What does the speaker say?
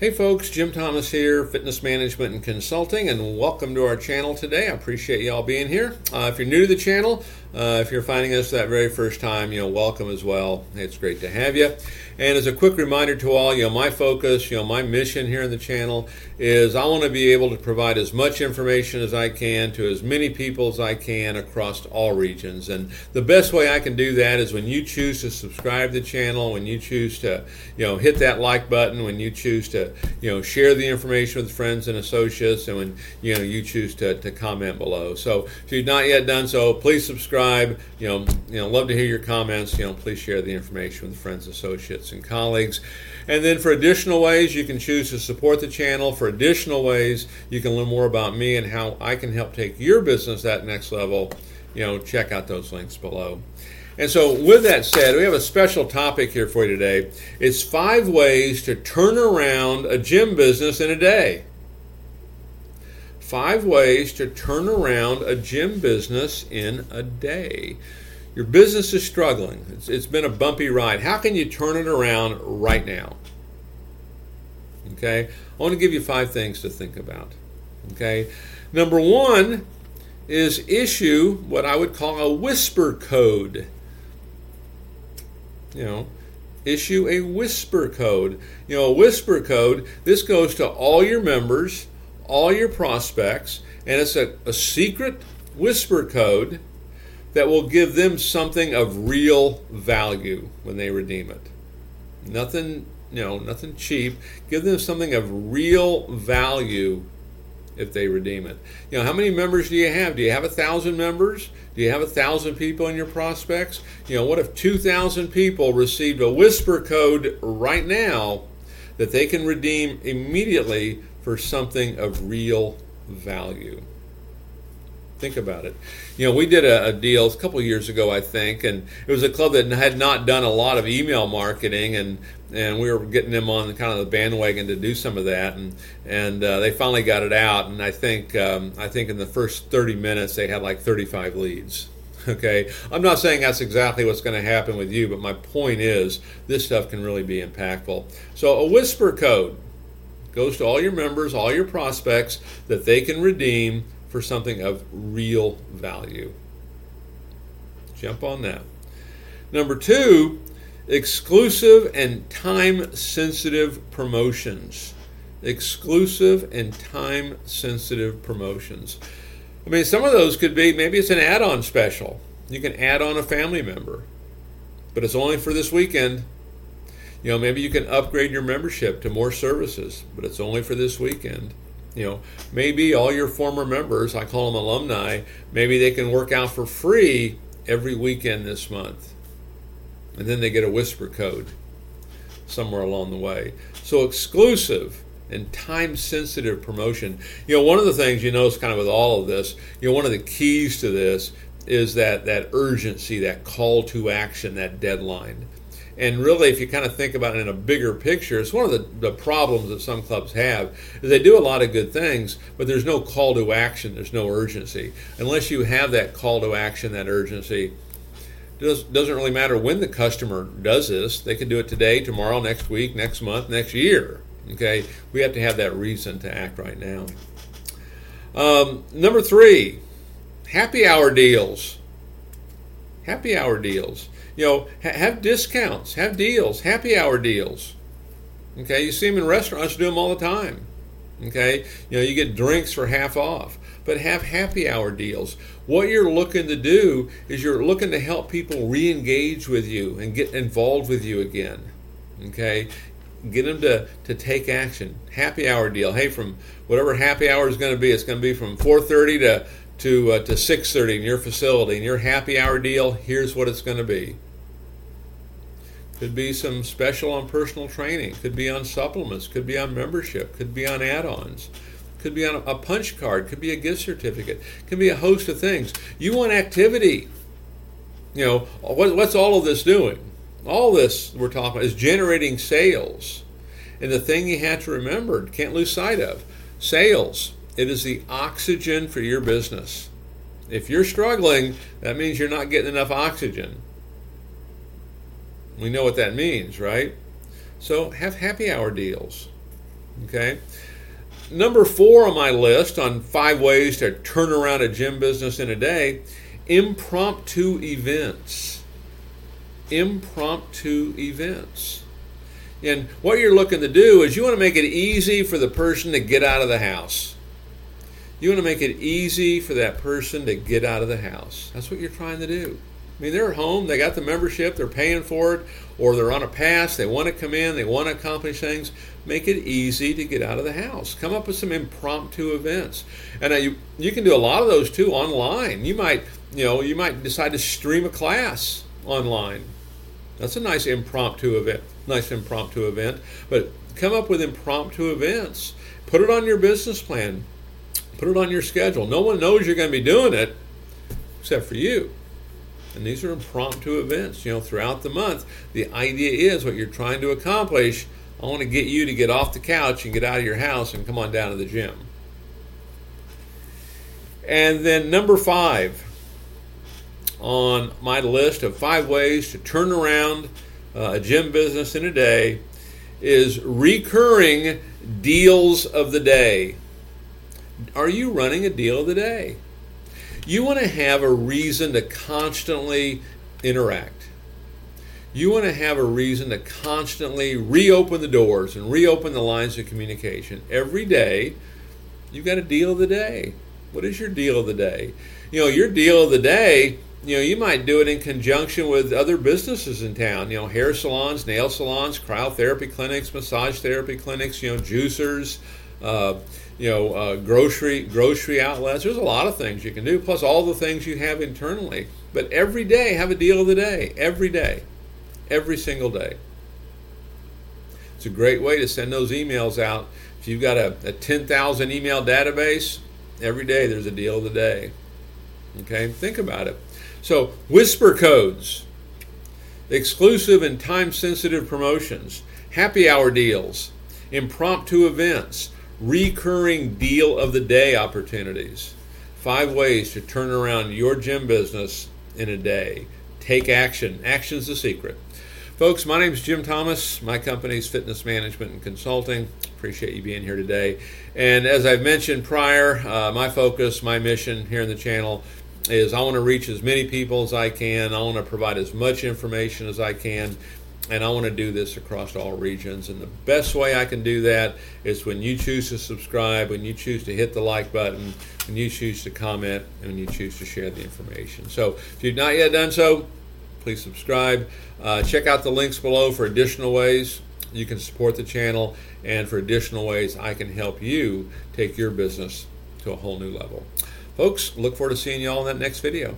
Hey folks, Jim Thomas here, Fitness Management and Consulting, and welcome to our channel today. I appreciate y'all being here. Uh, if you're new to the channel, uh, if you're finding us that very first time, you know, welcome as well. It's great to have you. And as a quick reminder to all, you know, my focus, you know, my mission here in the channel is I want to be able to provide as much information as I can to as many people as I can across all regions. And the best way I can do that is when you choose to subscribe to the channel, when you choose to, you know, hit that like button, when you choose to, you know, share the information with friends and associates, and when, you know, you choose to, to comment below. So if you've not yet done so, please subscribe. You know, you know, love to hear your comments. You know, please share the information with friends, associates and colleagues. And then for additional ways, you can choose to support the channel. For additional ways, you can learn more about me and how I can help take your business that next level. You know, check out those links below. And so, with that said, we have a special topic here for you today. It's five ways to turn around a gym business in a day. Five ways to turn around a gym business in a day. Your business is struggling. It's, it's been a bumpy ride. How can you turn it around right now? Okay, I want to give you five things to think about. Okay, number one is issue what I would call a whisper code. You know, issue a whisper code. You know, a whisper code, this goes to all your members, all your prospects, and it's a, a secret whisper code that will give them something of real value when they redeem it. Nothing, you know, nothing cheap. Give them something of real value if they redeem it. You know, how many members do you have? Do you have a thousand members? Do you have a thousand people in your prospects? You know, what if 2,000 people received a whisper code right now that they can redeem immediately for something of real value? Think about it. You know, we did a, a deal a couple years ago, I think, and it was a club that had not done a lot of email marketing, and and we were getting them on kind of the bandwagon to do some of that, and and uh, they finally got it out, and I think um, I think in the first 30 minutes they had like 35 leads. Okay, I'm not saying that's exactly what's going to happen with you, but my point is this stuff can really be impactful. So a whisper code goes to all your members, all your prospects that they can redeem for something of real value. Jump on that. Number two, exclusive and time sensitive promotions. Exclusive and time sensitive promotions. I mean, some of those could be maybe it's an add on special. You can add on a family member, but it's only for this weekend. You know, maybe you can upgrade your membership to more services, but it's only for this weekend. You know, maybe all your former members, I call them alumni, maybe they can work out for free every weekend this month. And then they get a whisper code somewhere along the way. So exclusive and time sensitive promotion. You know, one of the things you notice kind of with all of this, you know, one of the keys to this is that that urgency, that call to action, that deadline. And really, if you kind of think about it in a bigger picture, it's one of the, the problems that some clubs have is they do a lot of good things, but there's no call to action, there's no urgency. Unless you have that call to action, that urgency, it doesn't really matter when the customer does this. They can do it today, tomorrow, next week, next month, next year. Okay, we have to have that reason to act right now. Um, number three, happy hour deals. Happy hour deals you know, ha- have discounts, have deals, happy hour deals. Okay, you see them in restaurants do them all the time. Okay, you know, you get drinks for half off, but have happy hour deals. What you're looking to do is you're looking to help people re engage with you and get involved with you again. Okay, get them to, to take action. Happy hour deal. Hey, from whatever happy hour is going to be, it's going to be from 4:30 to to uh, to 6:30 in your facility. And your happy hour deal, here's what it's going to be. Could be some special on personal training. Could be on supplements. Could be on membership. Could be on add-ons. Could be on a punch card. Could be a gift certificate. Could be a host of things. You want activity. You know what's all of this doing? All this we're talking about is generating sales. And the thing you have to remember, can't lose sight of, sales. It is the oxygen for your business. If you're struggling, that means you're not getting enough oxygen. We know what that means, right? So have happy hour deals. Okay. Number four on my list on five ways to turn around a gym business in a day impromptu events. Impromptu events. And what you're looking to do is you want to make it easy for the person to get out of the house. You want to make it easy for that person to get out of the house. That's what you're trying to do. I mean, they're home, they got the membership, they're paying for it, or they're on a pass, they want to come in, they want to accomplish things. Make it easy to get out of the house. Come up with some impromptu events. And you, you can do a lot of those too online. You might, you know, you might decide to stream a class online. That's a nice impromptu event. Nice impromptu event. But come up with impromptu events. Put it on your business plan. Put it on your schedule. No one knows you're going to be doing it except for you. And these are impromptu events, you know, throughout the month. The idea is what you're trying to accomplish. I want to get you to get off the couch and get out of your house and come on down to the gym. And then number five on my list of five ways to turn around uh, a gym business in a day is recurring deals of the day. Are you running a deal of the day? You want to have a reason to constantly interact. You want to have a reason to constantly reopen the doors and reopen the lines of communication. Every day, you've got a deal of the day. What is your deal of the day? You know, your deal of the day, you know, you might do it in conjunction with other businesses in town, you know, hair salons, nail salons, cryotherapy clinics, massage therapy clinics, you know, juicers, uh, you know, uh, grocery grocery outlets. There's a lot of things you can do, plus all the things you have internally. But every day, have a deal of the day. Every day, every single day. It's a great way to send those emails out. If you've got a, a 10,000 email database, every day there's a deal of the day. Okay, think about it. So, whisper codes, exclusive and time sensitive promotions, happy hour deals, impromptu events recurring deal of the day opportunities. Five ways to turn around your gym business in a day. Take action. Action's the secret. Folks, my name is Jim Thomas. My company is Fitness Management and Consulting. Appreciate you being here today. And as I've mentioned prior, uh, my focus, my mission here in the channel is I want to reach as many people as I can. I want to provide as much information as I can and I want to do this across all regions. And the best way I can do that is when you choose to subscribe, when you choose to hit the like button, when you choose to comment, and when you choose to share the information. So if you've not yet done so, please subscribe. Uh, check out the links below for additional ways you can support the channel and for additional ways I can help you take your business to a whole new level. Folks, look forward to seeing you all in that next video.